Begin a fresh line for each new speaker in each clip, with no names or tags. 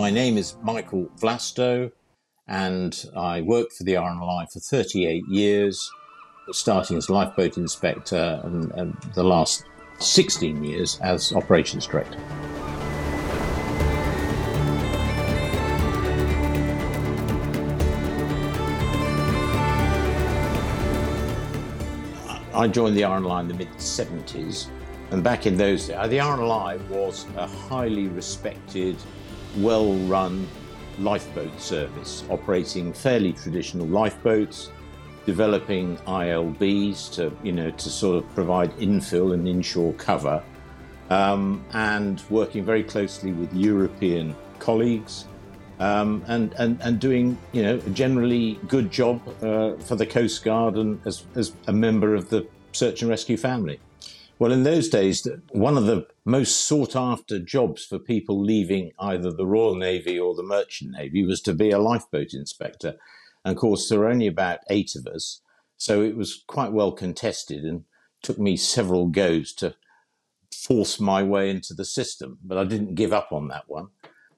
My name is Michael Vlasto, and I worked for the RNLI for 38 years, starting as lifeboat inspector and, and the last 16 years as operations director. I joined the RNLI in the mid 70s, and back in those days, the RNLI was a highly respected, well run lifeboat service, operating fairly traditional lifeboats, developing ILBs to, you know, to sort of provide infill and inshore cover, um, and working very closely with European colleagues. Um, and, and, and doing you know a generally good job uh, for the Coast Guard and as, as a member of the search and rescue family. Well, in those days, one of the most sought after jobs for people leaving either the Royal Navy or the Merchant Navy was to be a lifeboat inspector. And of course, there were only about eight of us. So it was quite well contested and took me several goes to force my way into the system. But I didn't give up on that one.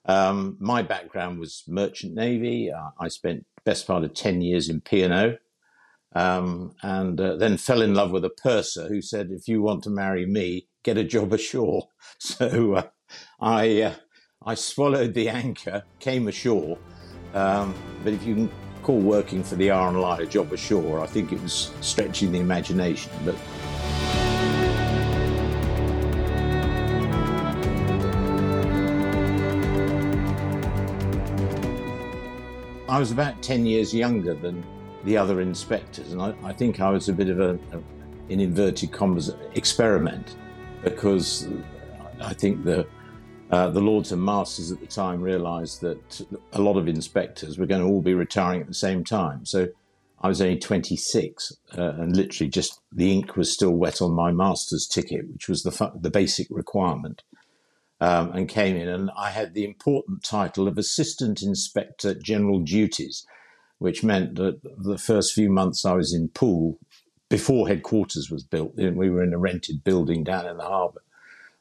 Um, my background was Merchant Navy. Uh, I spent best part of 10 years in P&O um, and uh, then fell in love with a purser who said, "If you want to marry me, get a job ashore." So uh, I uh, I swallowed the anchor, came ashore. Um, but if you can call working for the RNLI a job ashore, I think it was stretching the imagination. But I was about 10 years younger than the other inspectors. And I, I think I was a bit of a, a, in inverted commas, experiment because I think the uh, the lords and masters at the time realised that a lot of inspectors were going to all be retiring at the same time. So I was only 26, uh, and literally just the ink was still wet on my master's ticket, which was the the basic requirement, um, and came in. And I had the important title of Assistant Inspector General Duties, which meant that the first few months I was in Poole, before headquarters was built, we were in a rented building down in the harbour.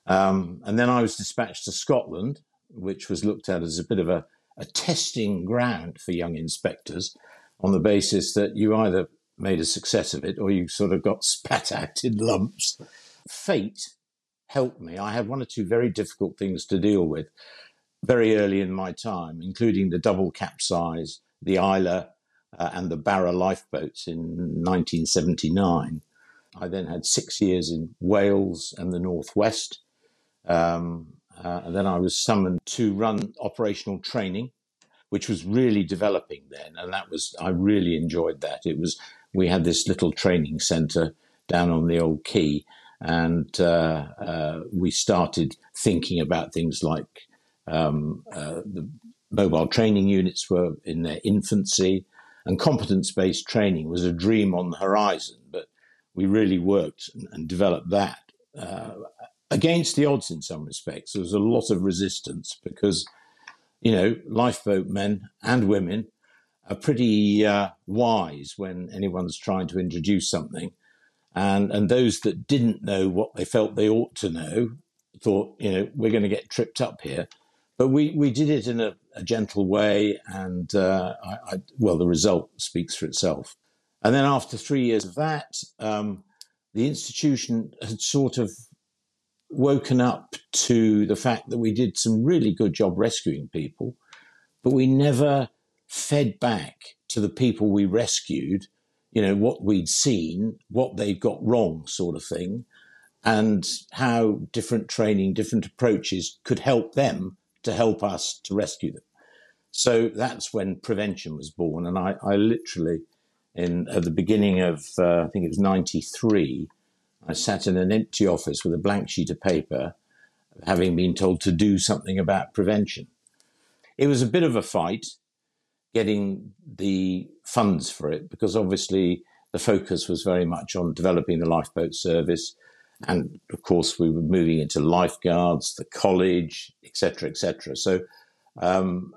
Um, and then I was dispatched to Scotland, which was looked at as a bit of a, a testing ground for young inspectors on the basis that you either made a success of it or you sort of got spat at in lumps. Fate helped me. I had one or two very difficult things to deal with very early in my time, including the double capsize the Islay uh, and the Barra lifeboats in 1979. I then had six years in Wales and the Northwest. Um, uh, and then I was summoned to run operational training, which was really developing then. And that was, I really enjoyed that. It was, we had this little training center down on the old quay. And uh, uh we started thinking about things like um, uh, the mobile training units were in their infancy, and competence based training was a dream on the horizon. But we really worked and, developed that uh, against the odds in some respects. There was a lot of resistance because, you know, lifeboat men and women are pretty uh, wise when anyone's trying to introduce something. And, and those that didn't know what they felt they ought to know thought, you know, we're going to get tripped up here. But we, we did it in a, a gentle way, and uh, I, I, well, the result speaks for itself. And then after three years of that, um, the institution had sort of woken up to the fact that we did some really good job rescuing people, but we never fed back to the people we rescued, you know, what we'd seen, what they'd got wrong, sort of thing, and how different training, different approaches could help them to help us to rescue them. So that's when prevention was born. And I, I literally, in at the beginning of, uh, I think it was 93, I sat in an empty office with a blank sheet of paper, having been told to do something about prevention. It was a bit of a fight getting the funds for it because obviously the focus was very much on developing the lifeboat service, and of course we were moving into lifeguards, the college, etc., etc. So um,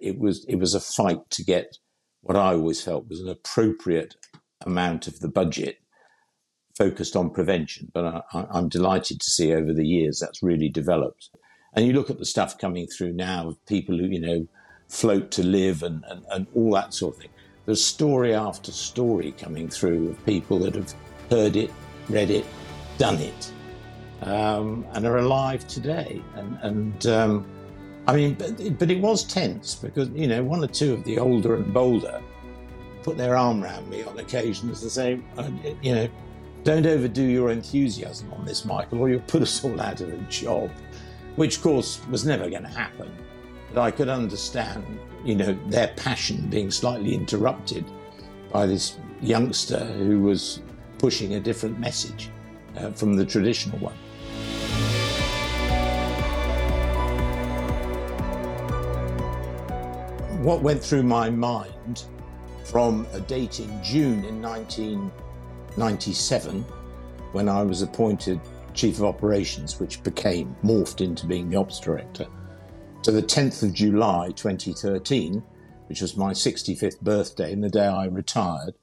it was it was a fight to get what I always felt was an appropriate amount of the budget focused on prevention. But I, am delighted to see over the years that's really developed. And you look at the stuff coming through now of people who, you know, float to live and, and, and all that sort of thing. There's story after story coming through of people that have heard it, read it, done it, um, and are alive today. And, and um, I mean, but, but it was tense because, you know, one or two of the older and bolder put their arm around me on occasions to say, uh, you know, don't overdo your enthusiasm on this, Michael, or you'll put us all out of a job, which, of course, was never going to happen. But I could understand, you know, their passion being slightly interrupted by this youngster who was pushing a different message uh, from the traditional one. What went through my mind from a date in June in 1997 when I was appointed Chief of Operations, which became morphed into being the Ops Director, to the 10th of July 2013, which was my 65th birthday and the day I retired,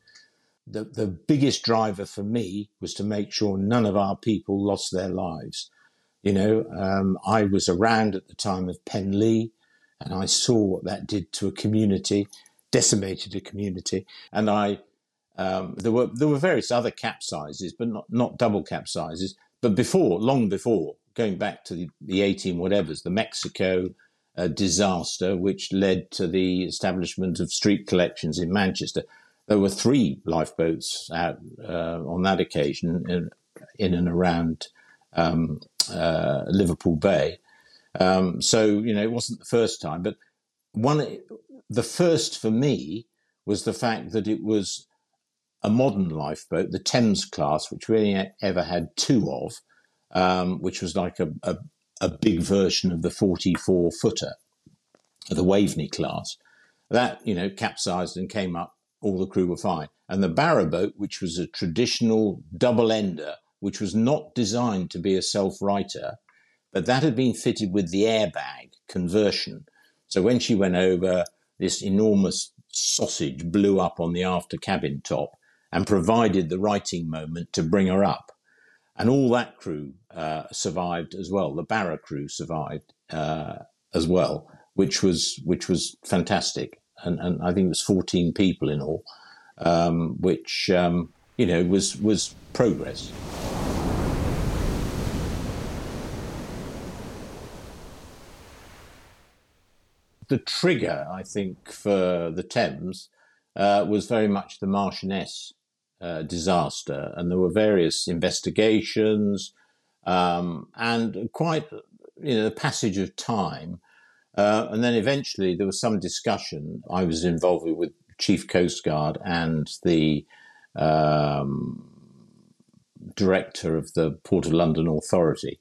the, the biggest driver for me was to make sure none of our people lost their lives. You know, um, I was around at the time of Penlee and I saw what that did to a community, decimated a community. And I, um, there were there were various other capsizes, but not, not double capsizes. But before, long before, going back to the, the 18 whatevers, the Mexico uh, disaster, which led to the establishment of street collections in Manchester, there were three lifeboats uh, on that occasion in, in and around um, uh, Liverpool Bay. Um, so you know, it wasn't the first time, but one, the first for me was the fact that it was a modern lifeboat, the Thames class, which we only ever had two of, um, which was like a, a, a big version of the 44 footer, the Waveney class. That you know capsized and came up all the crew were fine. And the Barra boat, which was a traditional double ender, which was not designed to be a self righter, but that had been fitted with the airbag conversion. So when she went over, this enormous sausage blew up on the after cabin top and provided the righting moment to bring her up. And all that crew uh, survived as well. The Barra crew survived uh, as well, which was which was fantastic and, and I think it was 14 people in all, um, which um, you know was was progress. The trigger, I think, for the Thames uh, was very much the Marchioness uh, disaster, and there were various investigations um, and quite you know the passage of time uh, and then eventually there was some discussion. I was involved with Chief Coast Guard and the um, director of the Port of London Authority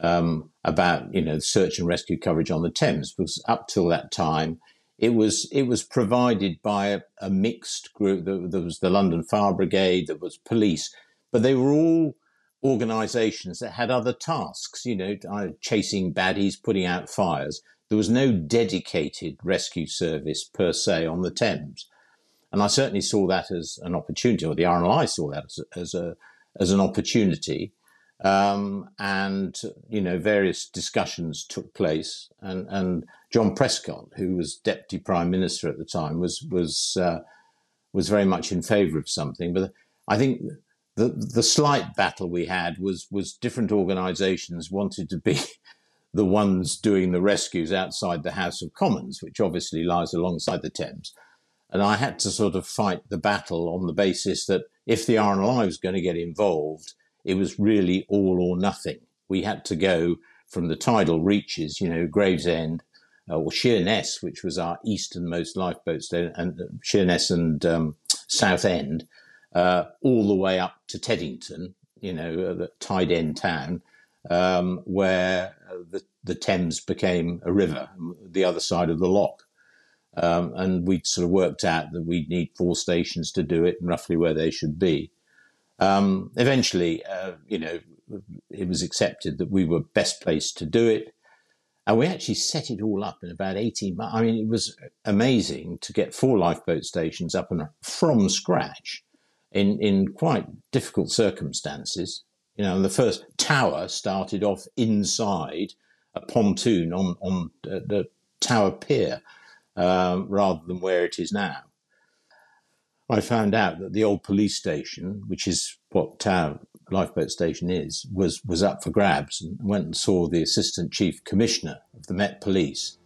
um, about you know search and rescue coverage on the Thames because up till that time it was it was provided by a, a mixed group. There, there, was the London Fire Brigade, there was police, but they were all organisations that had other tasks. You know, chasing baddies, putting out fires. There was no dedicated rescue service per se on the Thames. And I certainly saw that as an opportunity, or the RNLI saw that as, as, a, as an opportunity. Um, and, you know, various discussions took place. And, and John Prescott, who was Deputy Prime Minister at the time, was, was, uh, was very much in favour of something. But I think the, the slight battle we had was, was different organisations wanted to be the ones doing the rescues outside the House of Commons, which obviously lies alongside the Thames. And I had to sort of fight the battle on the basis that if the RNLI was going to get involved, it was really all or nothing. We had to go from the tidal reaches, you know, Gravesend uh, or Sheerness, which was our easternmost lifeboat station, and uh, Sheerness and um, Southend, uh, all the way up to Teddington, you know, uh, the tide end town, um, where the, the Thames became a river, the other side of the lock. Um, and we sort of worked out that we'd need four stations to do it and roughly where they should be. Um, eventually, uh, you know, it was accepted that we were best placed to do it. And we actually set it all up in about 18 months. I mean, it was amazing to get four lifeboat stations up and from scratch in, in quite difficult circumstances. You know, the first tower started off inside a pontoon on on the Tower Pier um, rather than where it is now. I found out that the old police station, which is what Tower Lifeboat Station is, was was up for grabs, and went and saw the assistant chief commissioner of the Met Police,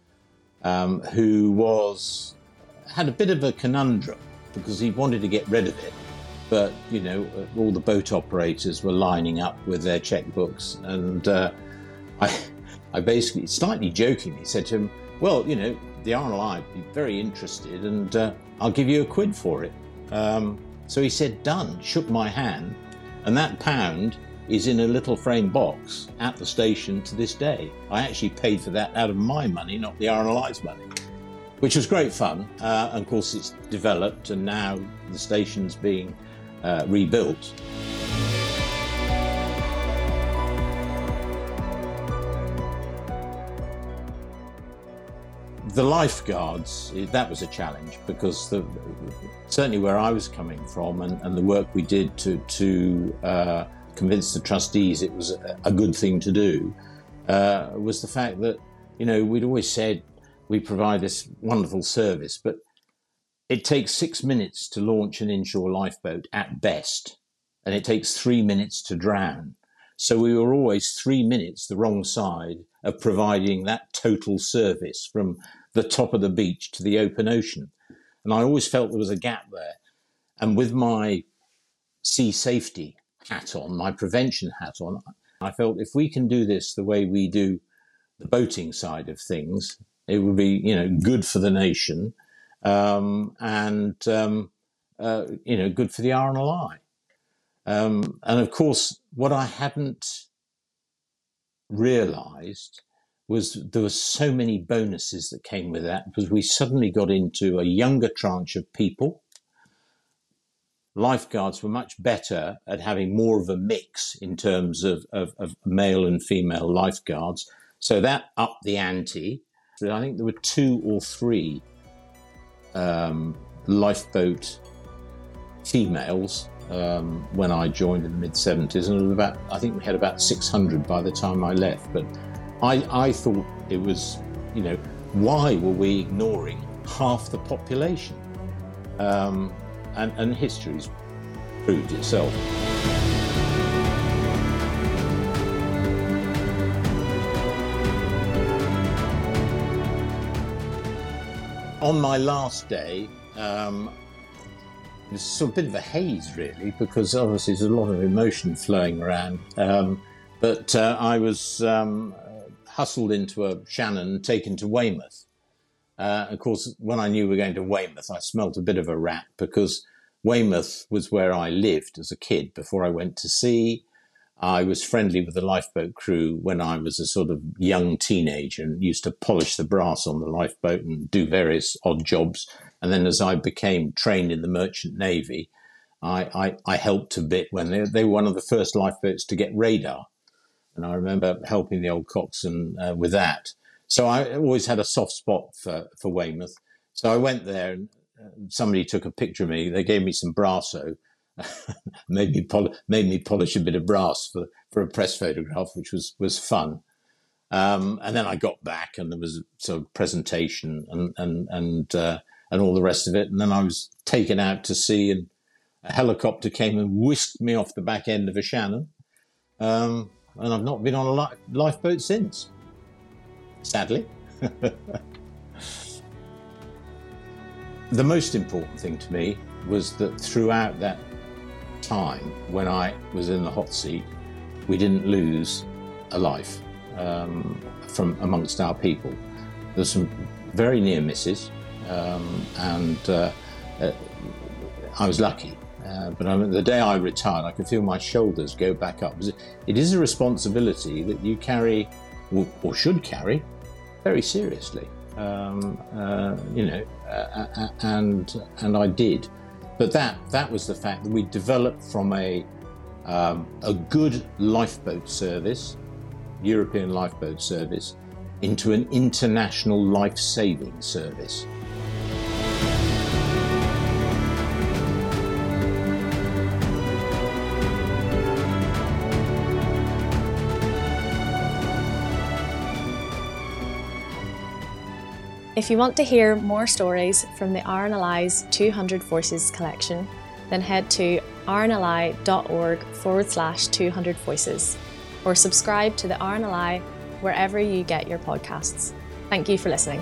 um, who was had a bit of a conundrum because he wanted to get rid of it, but you know all the boat operators were lining up with their checkbooks, and uh, I, I basically slightly jokingly said to him, "Well, you know, the RLI would be very interested, and uh, I'll give you a quid for it." Um, so he said, "Done." Shook my hand, and that pound is in a little frame box at the station to this day. I actually paid for that out of my money, not the RLI's money which was great fun. Uh, and of course, it's developed, and now the station's being uh, rebuilt. The lifeguards, that was a challenge because the, certainly where I was coming from and, and the work we did to, to uh, convince the trustees it was a, good thing to do uh, was the fact that, you know, we'd always said we provide this wonderful service, but it takes six minutes to launch an inshore lifeboat at best, and it takes three minutes to drown. So we were always three minutes the wrong side of providing that total service from the top of the beach to the open ocean. And I always felt there was a gap there. And with my sea safety hat on, my prevention hat on, I felt if we can do this the way we do the boating side of things, it would be, you know, good for the nation um, and, um, uh, you know, good for the RNLI. Um, and of course, what I hadn't realized was there were so many bonuses that came with that because we suddenly got into a younger tranche of people. Lifeguards were much better at having more of a mix in terms of, of, of male and female lifeguards. So that upped the ante. I think there were two or three um, lifeboat females um, when I joined in the mid 70s, and about I think we had about 600 by the time I left. But I, I thought it was, you know, why were we ignoring half the population? Um, and, and history's proved itself. On my last day, um, it was sort of a bit of a haze, really, because obviously there's a lot of emotion flowing around. Um, but uh, I was um, hustled into a Shannon and taken to Weymouth. Uh, of course, when I knew we were going to Weymouth, I smelt a bit of a rat because Weymouth was where I lived as a kid before I went to sea. I was friendly with the lifeboat crew when I was a sort of young teenager and used to polish the brass on the lifeboat and do various odd jobs. And then as I became trained in the merchant navy, I, I, I helped a bit when they, they, were one of the first lifeboats to get radar. And I remember helping the old coxswain uh, with that. So I always had a soft spot for, for Weymouth. So I went there and uh, somebody took a picture of me. They gave me some brasso made me pol- made me polish a bit of brass for, for a press photograph, which was was fun. Um, and then I got back, and there was a sort of presentation and and and uh, and all the rest of it. And then I was taken out to sea, and a helicopter came and whisked me off the back end of a Shannon. Um, and I've not been on a li- lifeboat since, sadly. the most important thing to me was that throughout that time when I was in the hot seat, we didn't lose a life um, from amongst our people. There's some very near misses, um, and uh, uh, I was lucky. Uh, but I mean, the day I retired, I could feel my shoulders go back up. It is a responsibility that you carry, or, should carry, very seriously. Um, uh, you know, uh, and and I did. But that that was the fact that we developed from a um, a good lifeboat service, European lifeboat service, into an international life-saving service.
If you want to hear more stories from the RNLI's 200 Voices collection, then head to rnli.org forward slash 200 voices or subscribe to the RNLI wherever you get your podcasts. Thank you for listening.